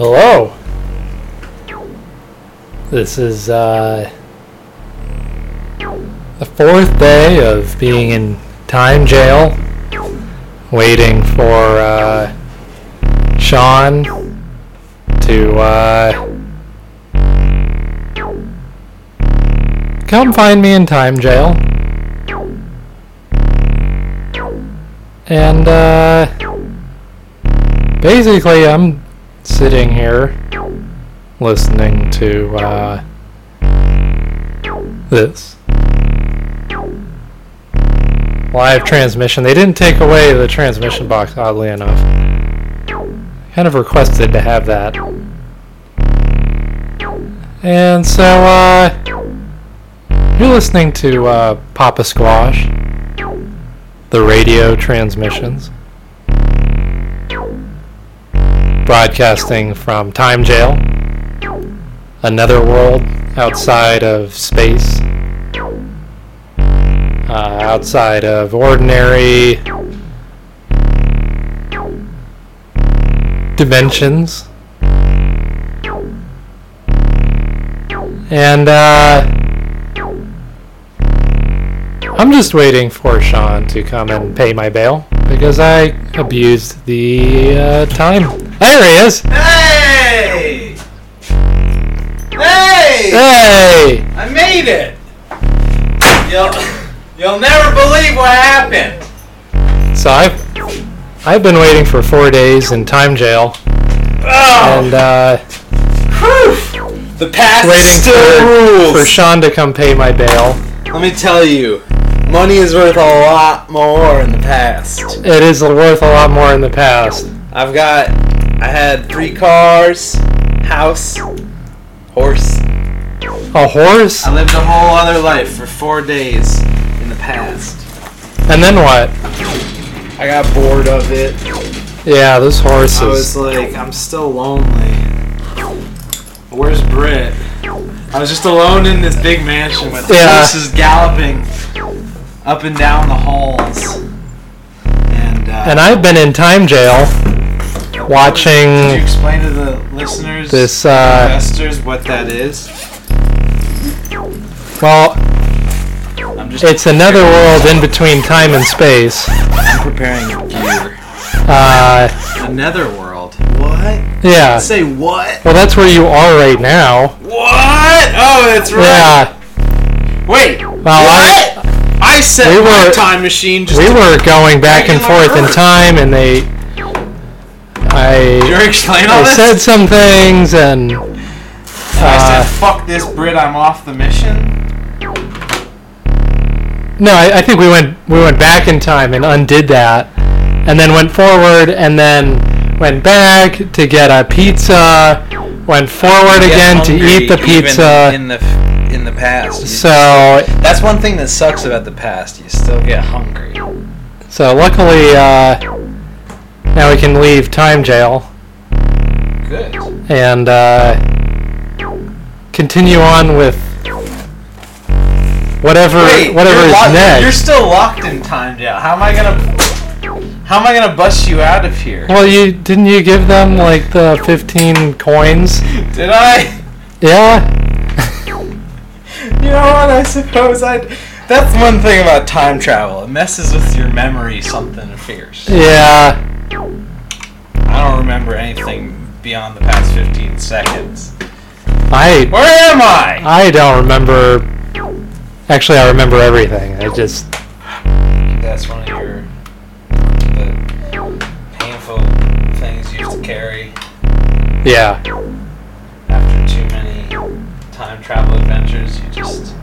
Hello. This is uh, the fourth day of being in time jail, waiting for uh, Sean to uh, come find me in time jail. And uh, basically, I'm sitting here listening to uh, this live transmission. They didn't take away the transmission box, oddly enough. Kind of requested to have that. And so, uh, you're listening to uh, Papa Squash, the radio transmissions broadcasting from time jail, another world outside of space, uh, outside of ordinary dimensions. And uh, I'm just waiting for Sean to come and pay my bail because I abused the uh, time. There he is. Hey! Hey! Hey! I made it! You'll, you'll never believe what happened. So I've I've been waiting for four days in time jail, Oh, and uh, whew. The past waiting still for, rules. for Sean to come pay my bail. Let me tell you, money is worth a lot more in the past. It is worth a lot more in the past. I've got, I had three cars, house, horse. A horse, I lived a whole other life for four days in the past. and then what? I got bored of it. Yeah, this horse I was like, I'm still lonely. Where's Britt? I was just alone in this big mansion with Yeah. horses galloping up and down the halls. And, uh, And I've been in time jail, Could you explain to the listeners, this. Uh, investors, what that is? well, I'm just it's another world in between time and space. I'm preparing gear. Uh, Another world. What? yeah. Say what? Well, that's where you are right now. What? Oh, that's right. Yeah. Wait. Well, I, what? I set We my were- time machine we were going back and forth in time, and they, Did I, you explain all they this? said some things, and I uh, said, "Fuck this, Britt. I'm off the mission." no, I, I think we went we went back in time and undid that, and then went forward, and then went back to get a pizza, went forward again to eat the pizza. in the in the past. You- So, that's one thing that sucks about the past. You still get hungry. so luckily, uh, now we can leave time jail Good. and uh, continue on with whatever whatever you're is locked- next. You're still locked in time jail. How am I gonna? How am I gonna bust you out of here? Well, you didn't you give them like the 15 coins? Did I? Yeah. You know what? I suppose I. That's one thing about time travel. It messes with your memory something fierce. Yeah. I don't remember anything beyond the past 15 seconds. I Where am I? I don't remember. Actually, I remember everything. I just That's one of your the painful things you used to carry yeah. after too many time travel adventures, you just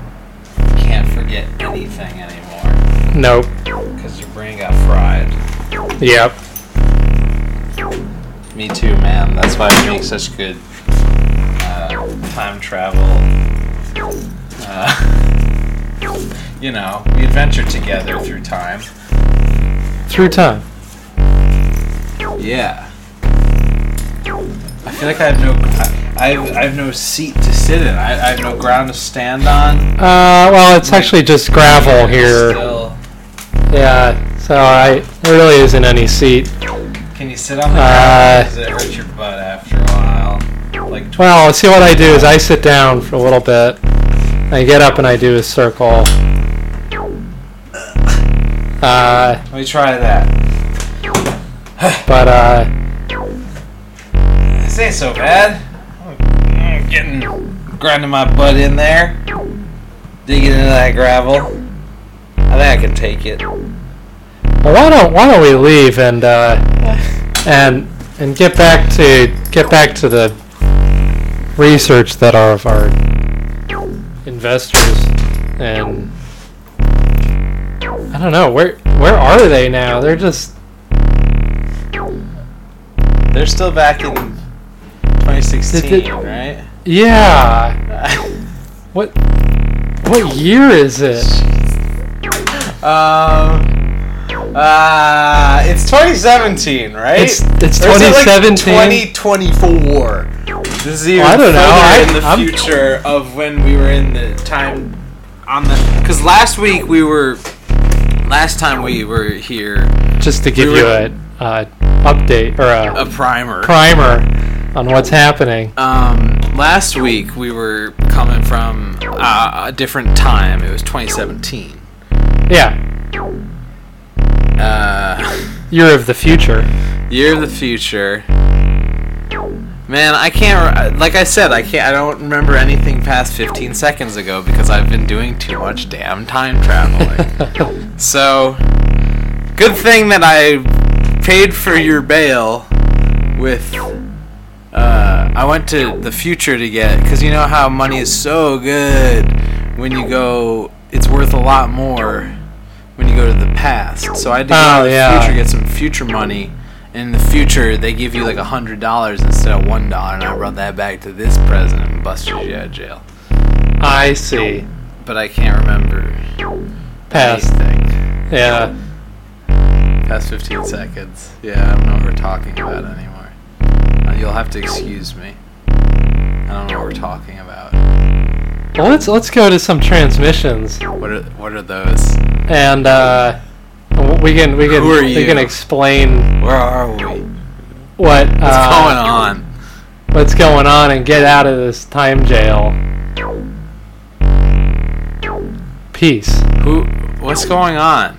can't forget anything anymore Nope. because your brain got fried. Yep. Me too, man. That's why we make such good uh, time travel. Uh, you know, we adventure together through time. Through time. Yeah. I feel like I have no, I, I, have, I have no seat to sit in. I, I have no ground to stand on. Uh, well, it's actually just gravel here. Still, Yeah. So I there really isn't any seat. Can you sit on the Uh, ground? Does it hurt your butt after a while? Like, Well, see what I do is I sit down for a little bit. I get up and I do a circle. Uh, let me try that. but uh, This ain't so bad. I'm getting grinding my butt in there, digging into that gravel. I think I can take it. Well, why don't why don't we leave and uh, and and get back to get back to the research that our of our investors and I don't know where where are they now? They're just They're still back in 2016, Did- did- right? yeah. What what year is it? um. Uh, it's 2017, right? It's it's Or is it, like, 2017. 2024. This is even I don't know, further I- in the I'm- future of when we were in the time on the. Because last week we were. Last time we were here, Just to give we you were- a, a update or a, a primer. primer on what's happening. Um, last week we were coming from uh, a different time. It was 2017. Yeah, Uh, year of the future. year of the future. Man, I can't. Like I said, I can't. I don't remember anything past 15 seconds ago because I've been doing too much damn time traveling. so, good thing that I paid for your bail with. Uh, I went to the future to get because you know how money is so good when you go. It's worth a lot more when you go to the past. So I had to go Oh, to the yeah. future get some future money. In the future, they give you like a hundred dollars instead of one dollar, and I brought that back to this president and busted you out of jail. I see. But I can't remember Past. anything. Yeah. Past 15 seconds. Yeah, I don't know what we're talking about anymore. Uh, you'll have to excuse me. I don't know what we're talking about. Well, let's let's go to some transmissions What are what are those? and uh, we can we can Who are we can explain Where are we? What's what uh, going on? what's going on and get out of this time jail. Peace. Who? What's going on?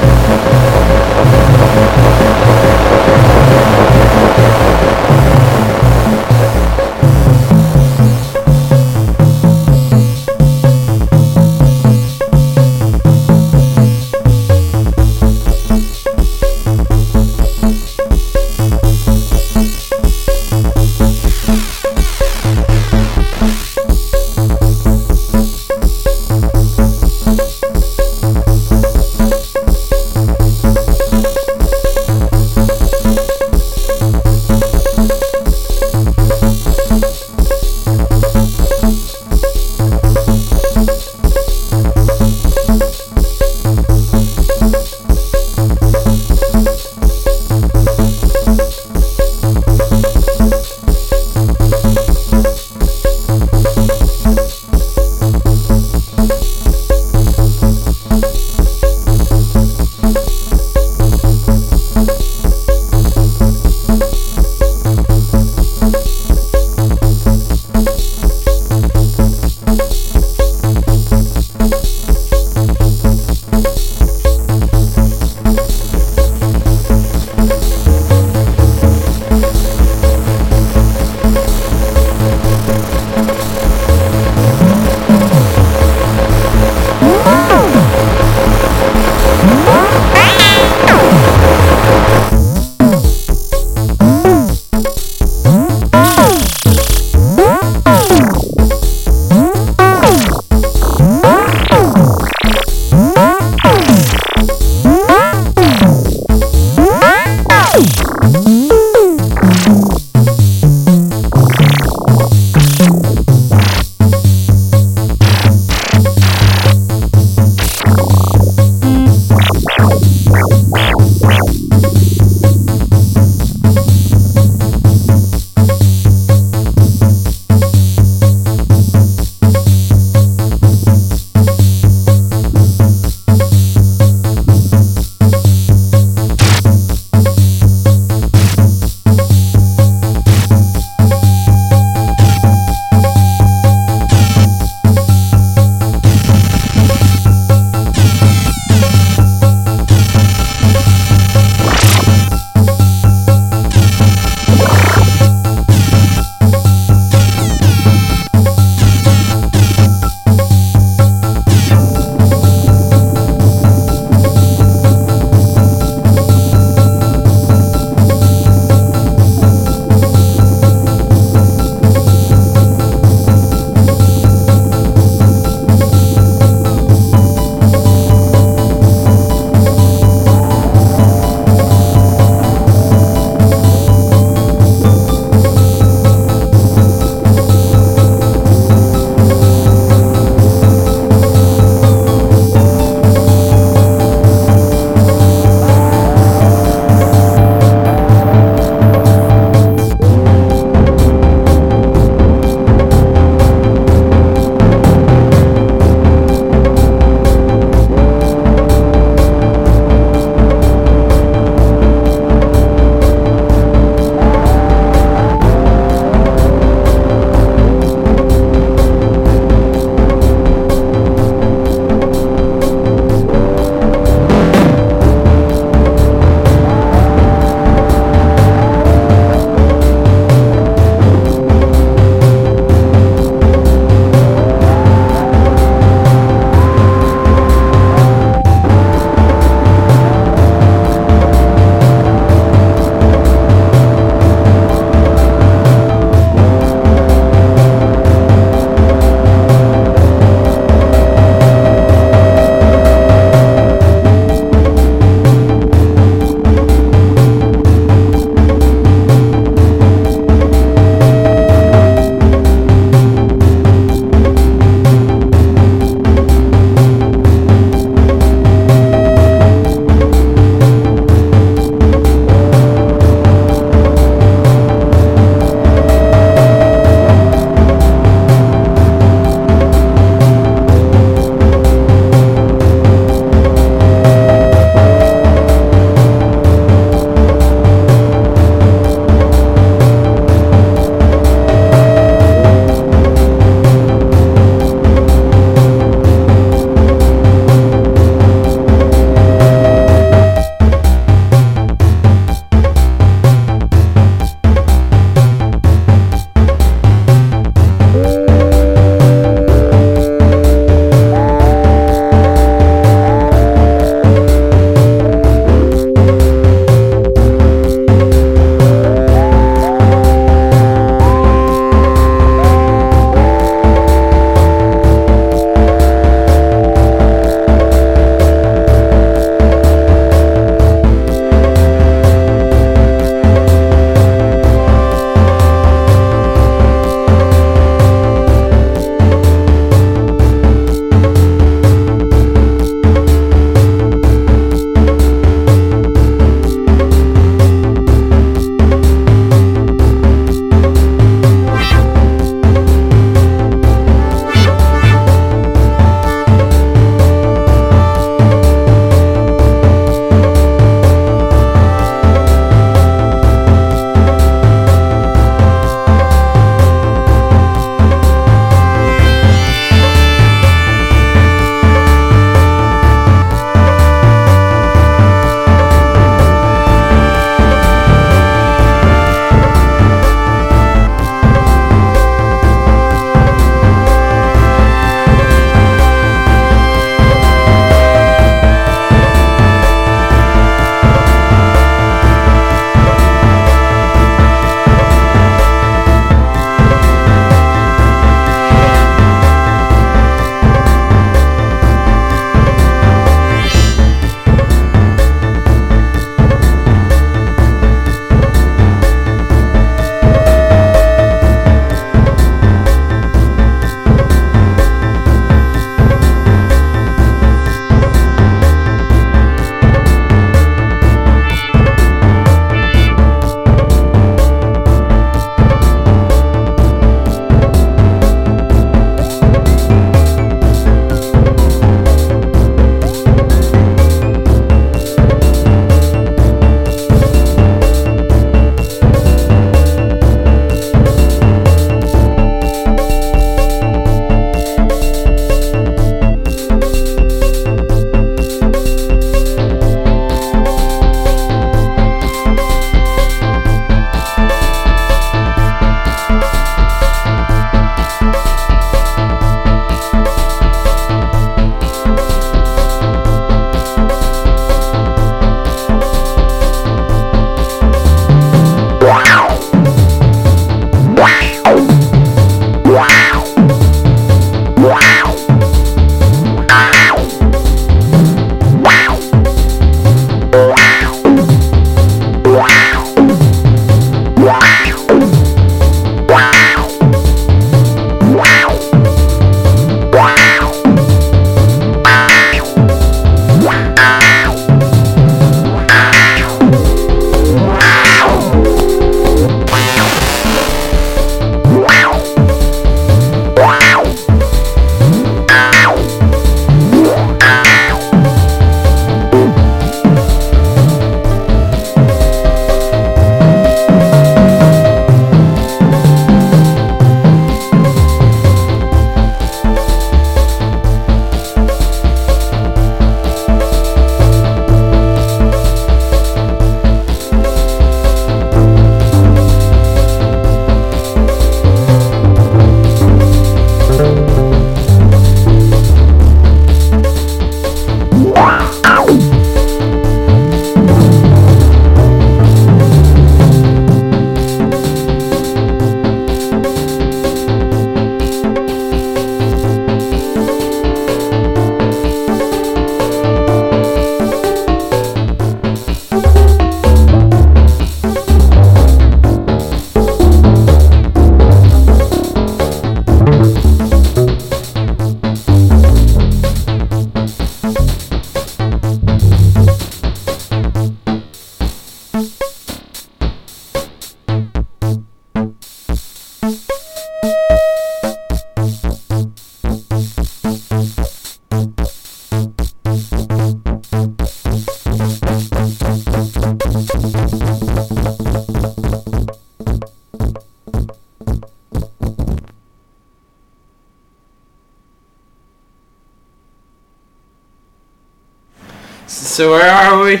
So where are we?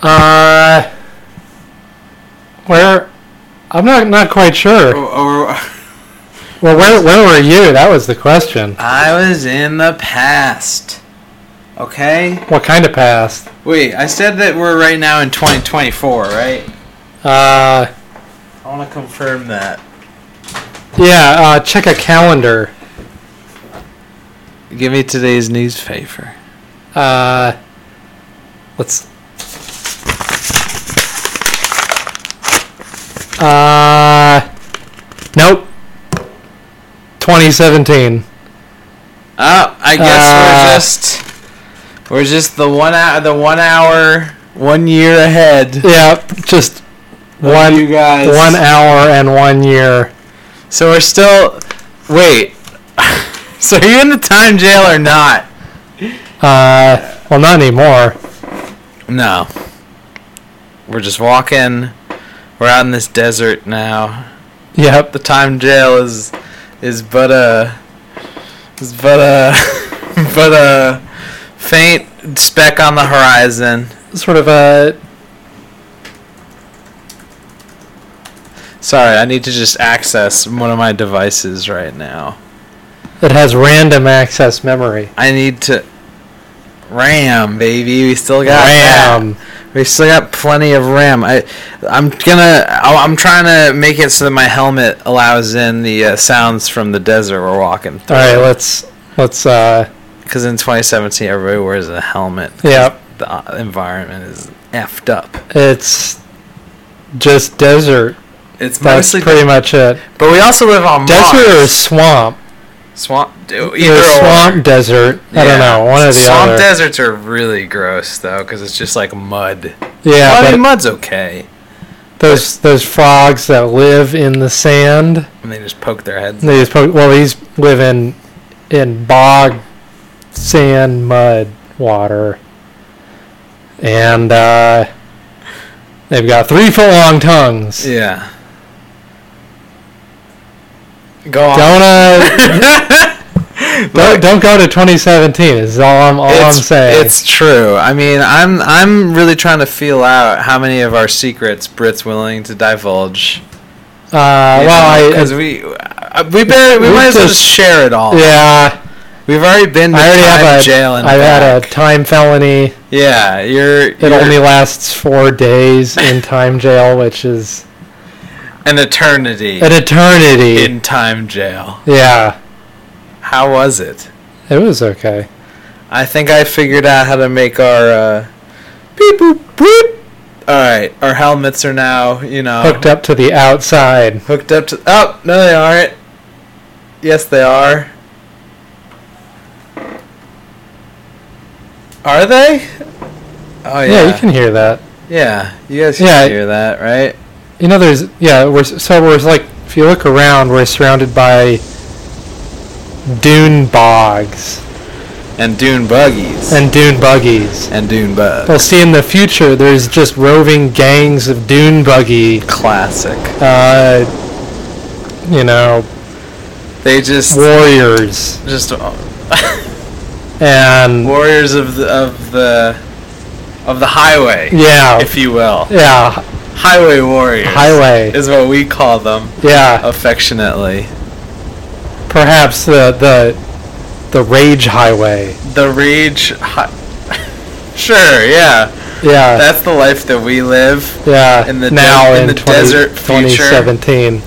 Uh, where? I'm not not quite sure. Or, or Well, where where were you? That was the question. I was in the past. Okay. What kind of past? Wait, I said that we're right now in 2024, right? Uh, I want to confirm that. yeah. Uh, check a calendar. Give me today's newspaper. Uh, let's. Uh, nope. 2017. Oh, I guess Uh, we're just we're just the one hour, the one hour, one year ahead. Yeah, just one you guys. one hour and one year. So we're still. Wait. so are you in the time jail or not? Uh, well, not anymore. No. We're just walking. We're out in this desert now. Yep. The time jail is is but a is but a but a faint speck on the horizon. Sort of a Sorry, I need to just access one of my devices right now. it has random access memory. I need to RAM, baby. We still got that. RAM. We still got plenty of RAM. I, I'm gonna. I- I'm trying to make it so that my helmet allows in the uh, sounds from the desert we're walking All through. right, let's let's uh Because in 2017, everybody wears a helmet. yeah. The uh, environment is effed up. It's just desert. It's That's mostly, pretty much it. but we also live on Desert or swamp? Swamp. Either Either or. swamp desert. I don't know. One of the swamp other. deserts are really gross though, because it's just like mud. yeah, well, I but mean, mud's okay. those those frogs that live in the sand. And they just poke their heads. They just po- well, these live in in bog, sand, mud, water, and uh, they've got three foot long tongues. Yeah. Go on. Don't uh, don't don't go to 2017. Is all I'm all I'm saying. It's true. I mean, I'm I'm really trying to feel out how many of our secrets Britt's willing to divulge. uh, well, because we uh, we better, we We've might as well just- share it all. yeah. We've already been to I already time have a jail and I've had a time felony. yeah. You're, It you're only lasts four days in time jail, which is an eternity an eternity. in time jail. yeah, How was it? it was okay. I think I figured out how to make our uh, beep boop boop. All right, our helmets are now you know Hooked up to the outside. hooked up to. Oh no, they aren't. Yes, they are. Are they? Oh yeah. Yeah, you can hear that. Yeah, you guys can Yeah. hear that, right? You know, there's yeah. We're so we're like if you look around, we're surrounded by dune bogs And dune buggies. and dune buggies. and dune bugs. We'll see in the future. There's just roving gangs of dune buggy. Classic. Uh, you know, They just warriors just uh, and warriors of the of the of the highway, yeah, if you will. yeah, Highway warriors. highway. is what we call them Yeah, affectionately. perhaps the the the rage highway. The rage. Hi- sure, yeah. Yeah, That's the life that we live. yeah. in the now de- in in the 20 desert future. 2017.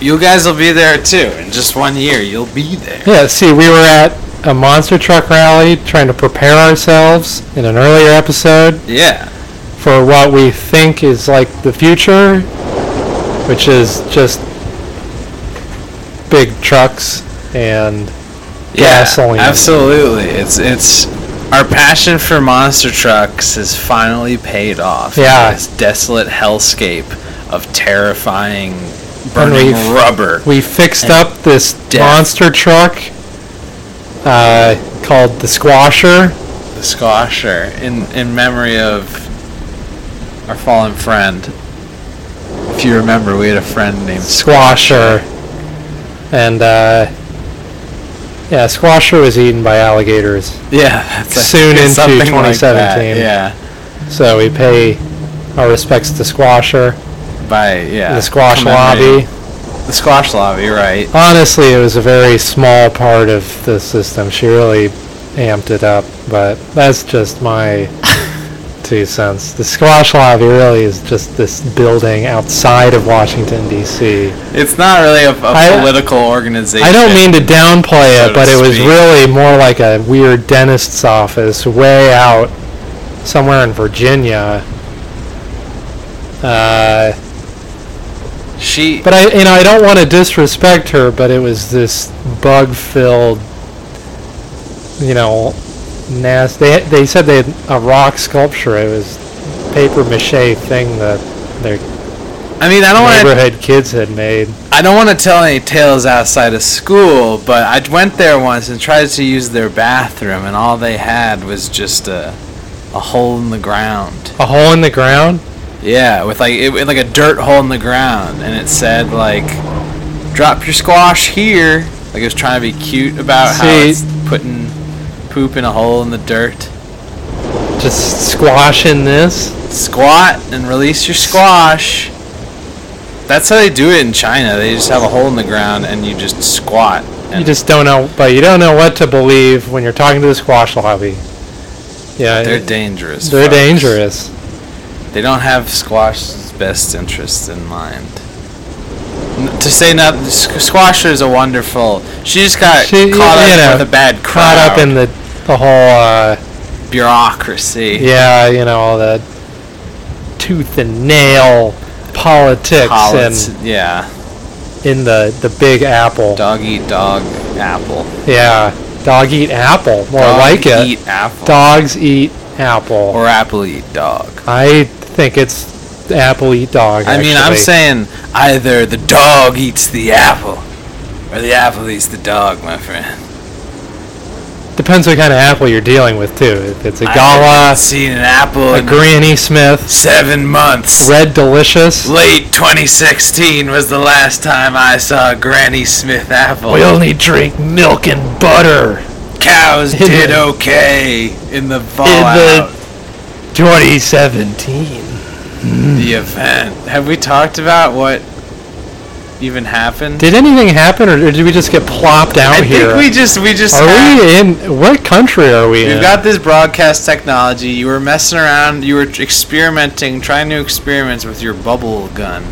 You guys will be there too. In just one year, you'll be there. Yeah, see, we were at a monster truck rally trying to prepare ourselves in an earlier episode Yeah. For what we think is like the future, which is just big trucks and gasoline. Yeah, absolutely. It's it's our passion for monster trucks has finally paid off. Yeah. This desolate hellscape of terrifying burning we've- rubber. we fixed up this death. monster truck uh, called the Squasher. The Squasher in in memory of our fallen friend. If you remember, we had a friend named Squasher, and uh, yeah, Squasher was eaten by alligators. Yeah, that's a- Soon it's into something like that, 2017. yeah, So we pay our respects to Squasher, by yeah. the Squash Lobby. The squash lobby, right? Honestly, it was a very small part of the system. She really amped it up, but that's just my two cents. The Squash Lobby really is just this building outside of Washington D.C. It's not really a, a I- political organization. I don't mean to downplay so it, to but it was really more like a weird dentist's office way out somewhere in Virginia. Uh, She. but I, you know, I don't want to disrespect her, but it was this bug-filled, you know, nasty. They, they said they had a rock sculpture. It was paper mache thing that their I mean, I don't want neighborhood kids had made. I don't want to tell any tales outside of school, but I went there once and tried to use their bathroom, and all they had was just a, a hole in the ground. A hole in the ground. Yeah, with like it, like a dirt hole in the ground, and it said like, "Drop your squash here." Like it was trying to be cute about how it's putting poop in a hole in the dirt. Just squashing this. Squat and release your squash. That's how they do it in China. They just have a hole in the ground and you just squat. And You just don't know, but you don't know what to believe when you're talking to the squash lobby. Yeah, they're dangerous. they're folks. dangerous. They don't have squash's best interests in mind. N- to say not, Squash is a wonderful. She just got She- caught you up know, with a bad Caught up in the the whole, uh, bureaucracy. yeah, you know, all the tooth and nail politics Polit- and yeah. in the the Big Apple. Dog eat dog apple. Yeah, dog eat apple. More dog like it. Eat apple. Dogs eat apple. Or apple eat dog. I think it's apple eat dog. I mean, I'm saying either the dog eats the apple, or the apple eats the dog, my friend. Depends what kind of apple you're dealing with too. If it's a I Gala, seen an apple a in Granny Smith, seven months. Red Delicious. Late 2016 was the last time I saw a Granny Smith apple. We only drink milk and butter. Cows In did the- okay in the fallout. 2017. the event. Have we talked about what even happened? Did anything happen, or did we just get plopped out I here? think we just we just are had- we in what country are we We've in? got this broadcast technology. You were messing around. You were experimenting, trying new experiments with your bubble gun.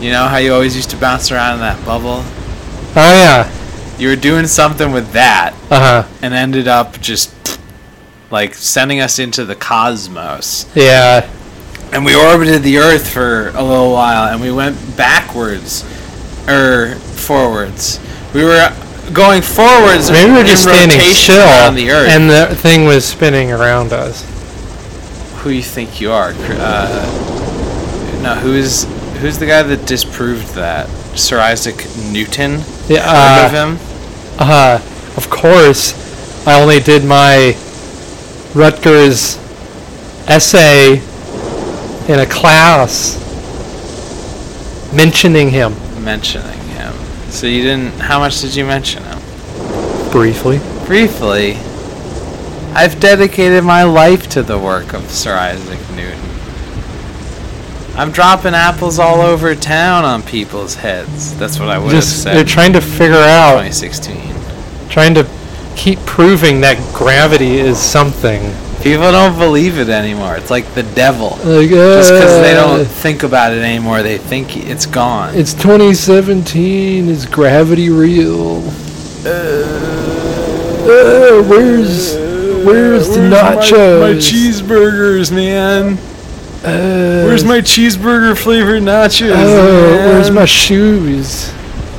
You know how you always used to bounce around in that bubble? oh yeah. You were doing something with that Uh huh. and ended up just like sending us into the cosmos. Yeah. And we orbited the Earth for a little while and we went backwards or forwards. We were going forwards. Maybe we were just standing still, the Earth. and the thing was spinning around us. who you think you are. Uh, no, who is who's the guy that disproved that? Sir Isaac Newton. Yeah. Heard of Uh, him? uh, of course, I only did my Rutgers essay in a class mentioning him Mentioning him. So you didn't. How much did you mention him? briefly. Briefly. I've dedicated my life to the work of Sir Isaac Newton. I'm dropping apples all over town on people's heads. That's what I would Just have they're trying to figure out, 2016. trying to keep proving that gravity is something. People don't believe it anymore. It's like the devil. Like, Just because they uh, don't think about it anymore, they think it's gone. It's 2017. Is gravity real? Uh, where's where's the nachos? My cheeseburgers, man? Uh, where's my cheeseburger flavored nachos? Oh, where's my shoes?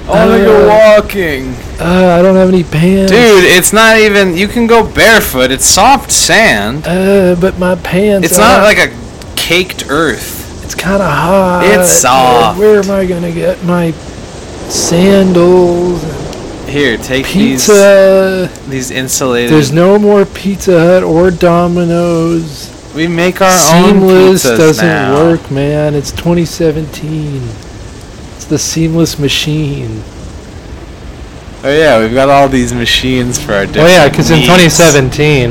I wanna go walking. Uh, I don't have any pants. Dude, it's not even. You can go barefoot. It's soft sand. Uh, but my pants. It's not like a caked earth. It's kind of hot. It's soft. Where am I gonna get my sandals? Here, take Pizza. these these insulated. There's no more Pizza Hut or Domino's. We make our Seamless own pizzas doesn't now. work, man. It's 2017. It's the seamless machine. Oh yeah, we've got all these machines for our different Oh yeah, because in needs. 2017,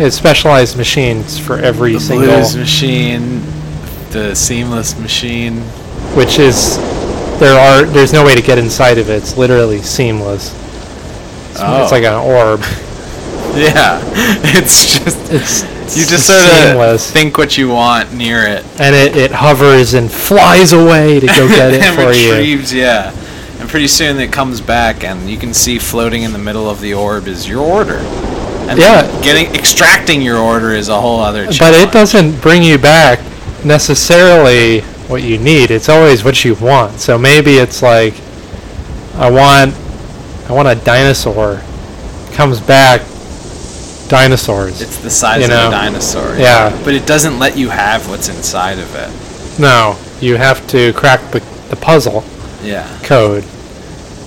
it's specialized machines for every the single, blues machine, the seamless machine. which is there are there's no way to get inside of it. It's literally seamless. It's, Oh. it's like an orb. Yeah, it's just It's you just sort of think what you want near it. and it, it hovers and flies away to go get it for you. retrieves, yeah. And pretty soon it comes back, and you can see floating in the middle of the orb is your order. And Yeah. getting extracting your order is a whole other. challenge. But it doesn't bring you back necessarily what you need. It's always what you want. So maybe it's like, I want, I want a dinosaur. Comes back, dinosaurs. It's the size you of know. a dinosaur. Yeah. But it doesn't let you have what's inside of it. no, you have to crack the, the puzzle Yeah. code.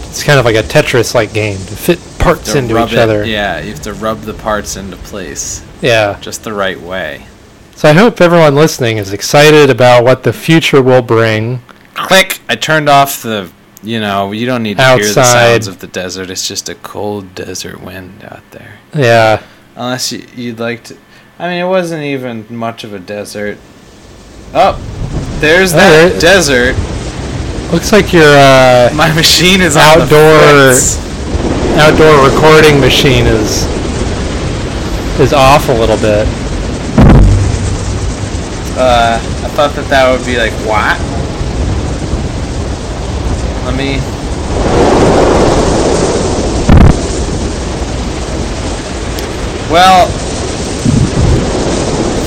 It's kind of like a Tetris-like game to fit parts To into each it- other. Yeah, you have to rub the parts into place yeah. just the right way. So I hope everyone listening is excited about what the future will bring. Click. I turned off the. You know, you don't need to hear the Outside. sounds of the desert. It's just a cold desert wind out there. Yeah. Unless you, you'd like to. I mean, it wasn't even much of a desert. Oh, there's that Alright. desert. Looks like your uh, My machine is on Outdoor- outdoor recording machine is is off a little bit. Uh, I thought that that would be like what? Let me. Well,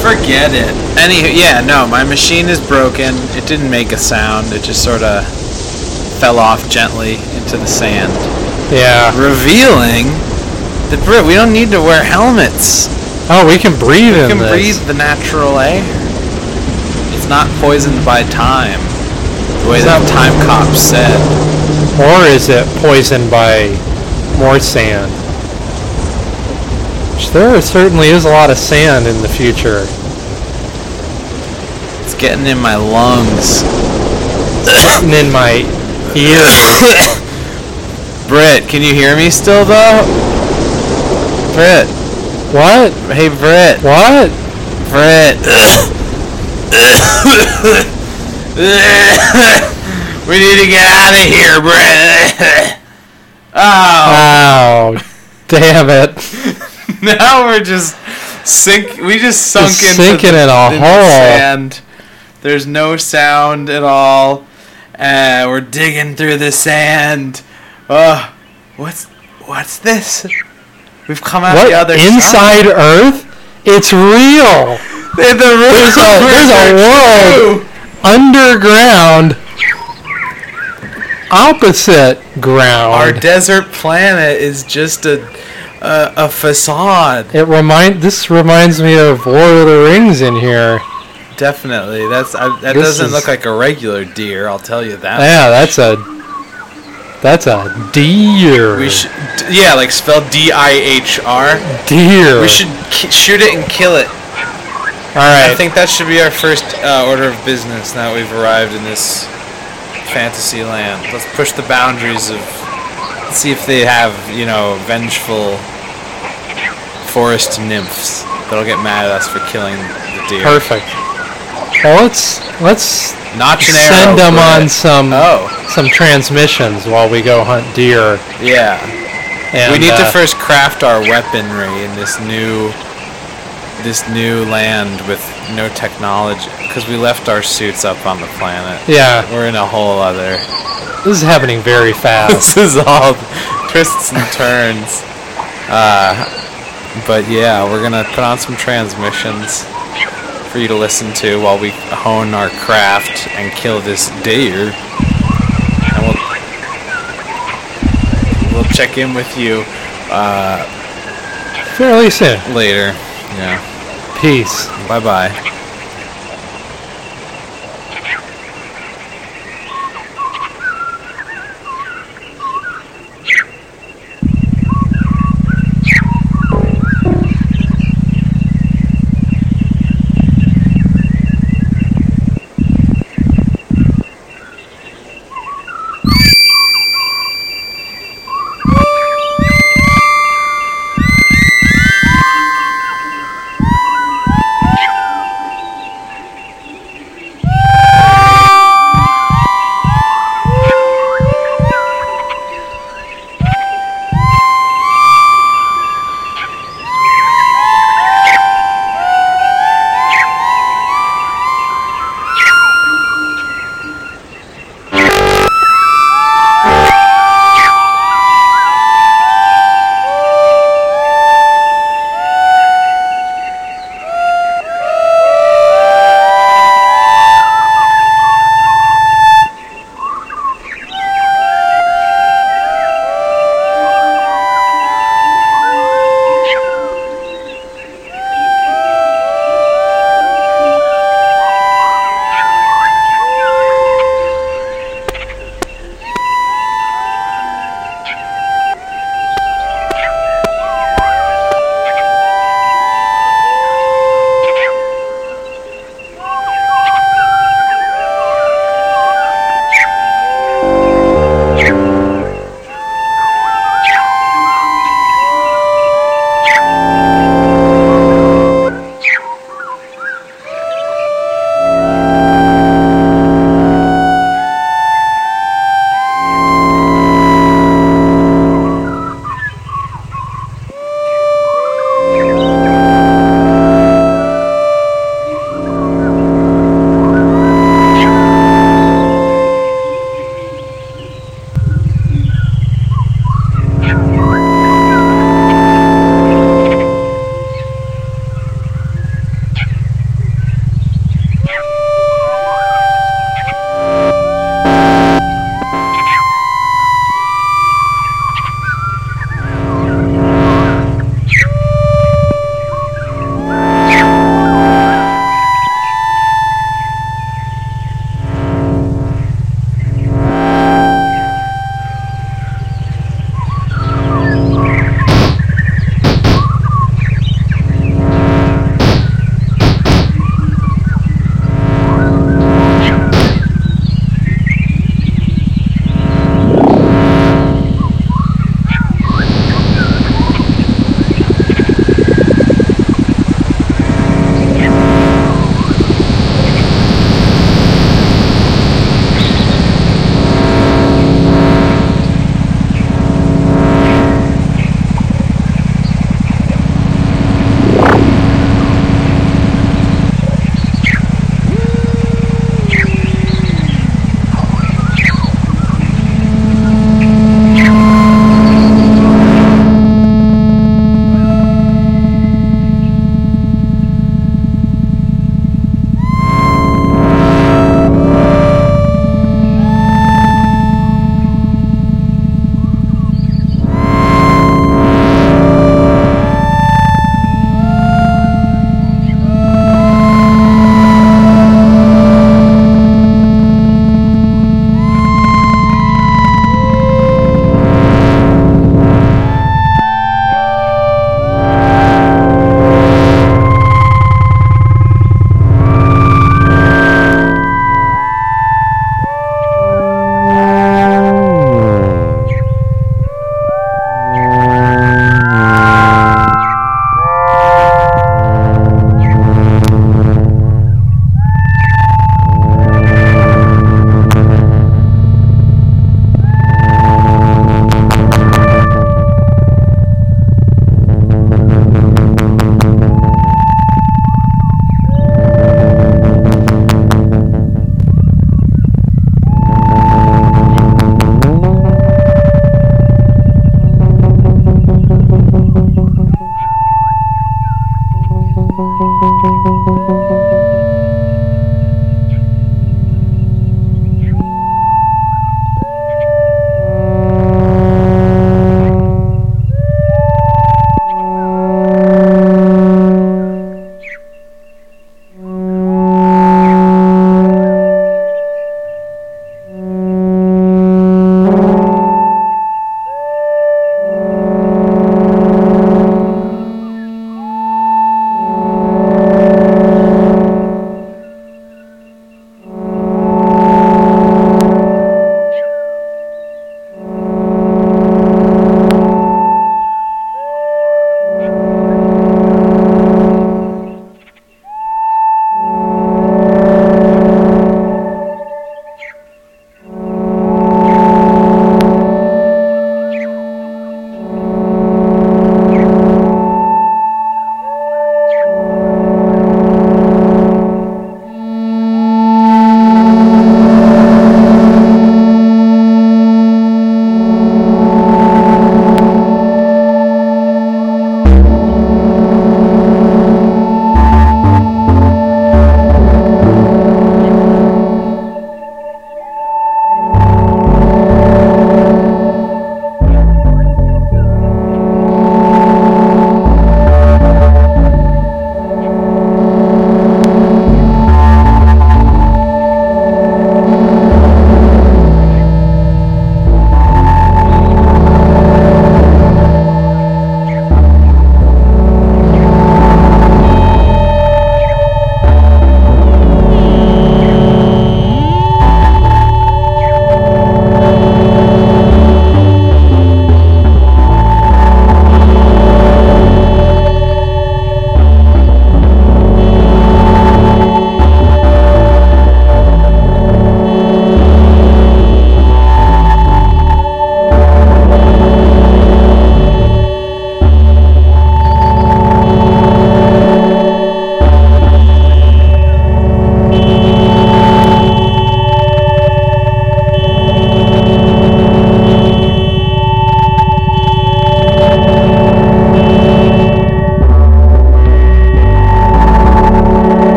forget it. Anywho, yeah, no, my machine is broken. It didn't make a sound. It just sort of fell off gently into the sand, Yeah. revealing that Britt, we don't need to wear helmets. Oh, we can breathe in. We in can this. breathe the natural air. It's not poisoned by time. The way Is that that- time cop said. Or is it poisoned by more sand? There certainly is a lot of sand in the future. It's getting in my lungs. getting in my ear. Britt, can you hear me still though? Britt. What? Hey Britt. What? Britt. we need to get out of here, Britt. oh. Wow. Damn it. now we're just sink. We just sunk Just into sinking the, in a hole. Sand. There's no sound at all. Uh, we're digging through the sand. Uh, what's what's this? We've come out What? the other side. Inside side. Earth? It's real. The, the There's a- there's a world. Underground. Opposite ground. Our desert planet is just a a, a facade. It remind this reminds me of Lord of the Rings in here. Definitely. That's I, that This doesn't is- look like a regular deer. I'll tell you that. Yeah, that's a that's a deer. We should, yeah, like spelled D I H R. deer. We should ki- shoot it and kill it. All right. I think that should be our first uh, order of business now that we've arrived in this fantasy land. Let's push the boundaries of. See if they have, you know, vengeful forest nymphs that'll get mad at us for killing the deer. Perfect. Well, let's let's Notch an send arrow them on some Oh, some transmissions while we go hunt deer. yeah. And, we need to uh, first craft our weaponry in this new this new land with no technology because we left our suits up on the planet. Yeah, We're in a whole other. this is happening very fast. this is all twists and turns. Uh, but yeah, we're gonna put on some transmissions for you to listen to while we hone our craft and kill this deer. And we'll we'll check in with you uh, Fairly soon. later. Yeah. Peace. Bye bye.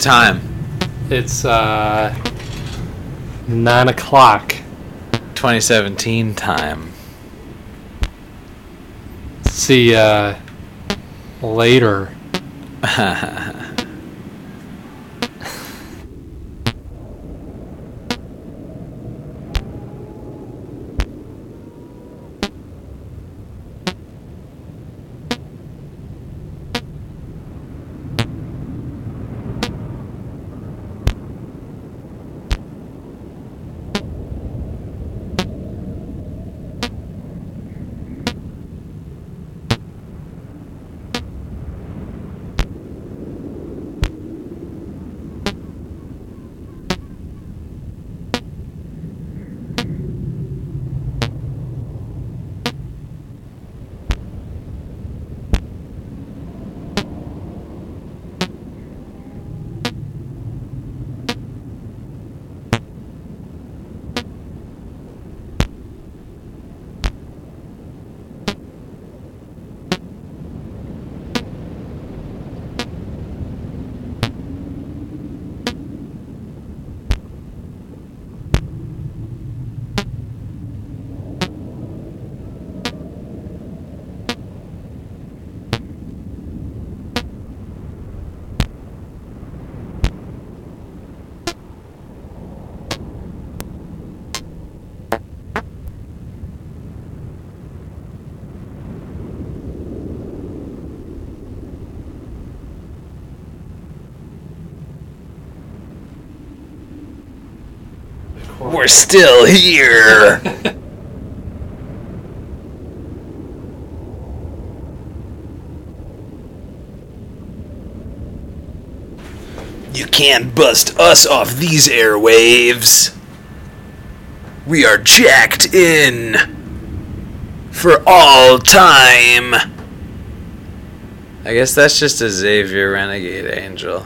Time. It's uh, nine o'clock. 2017 time. See uh, later. We're still here. you can't bust us off these airwaves. We are jacked in for all time. I guess that's just a Xavier Renegade Angel.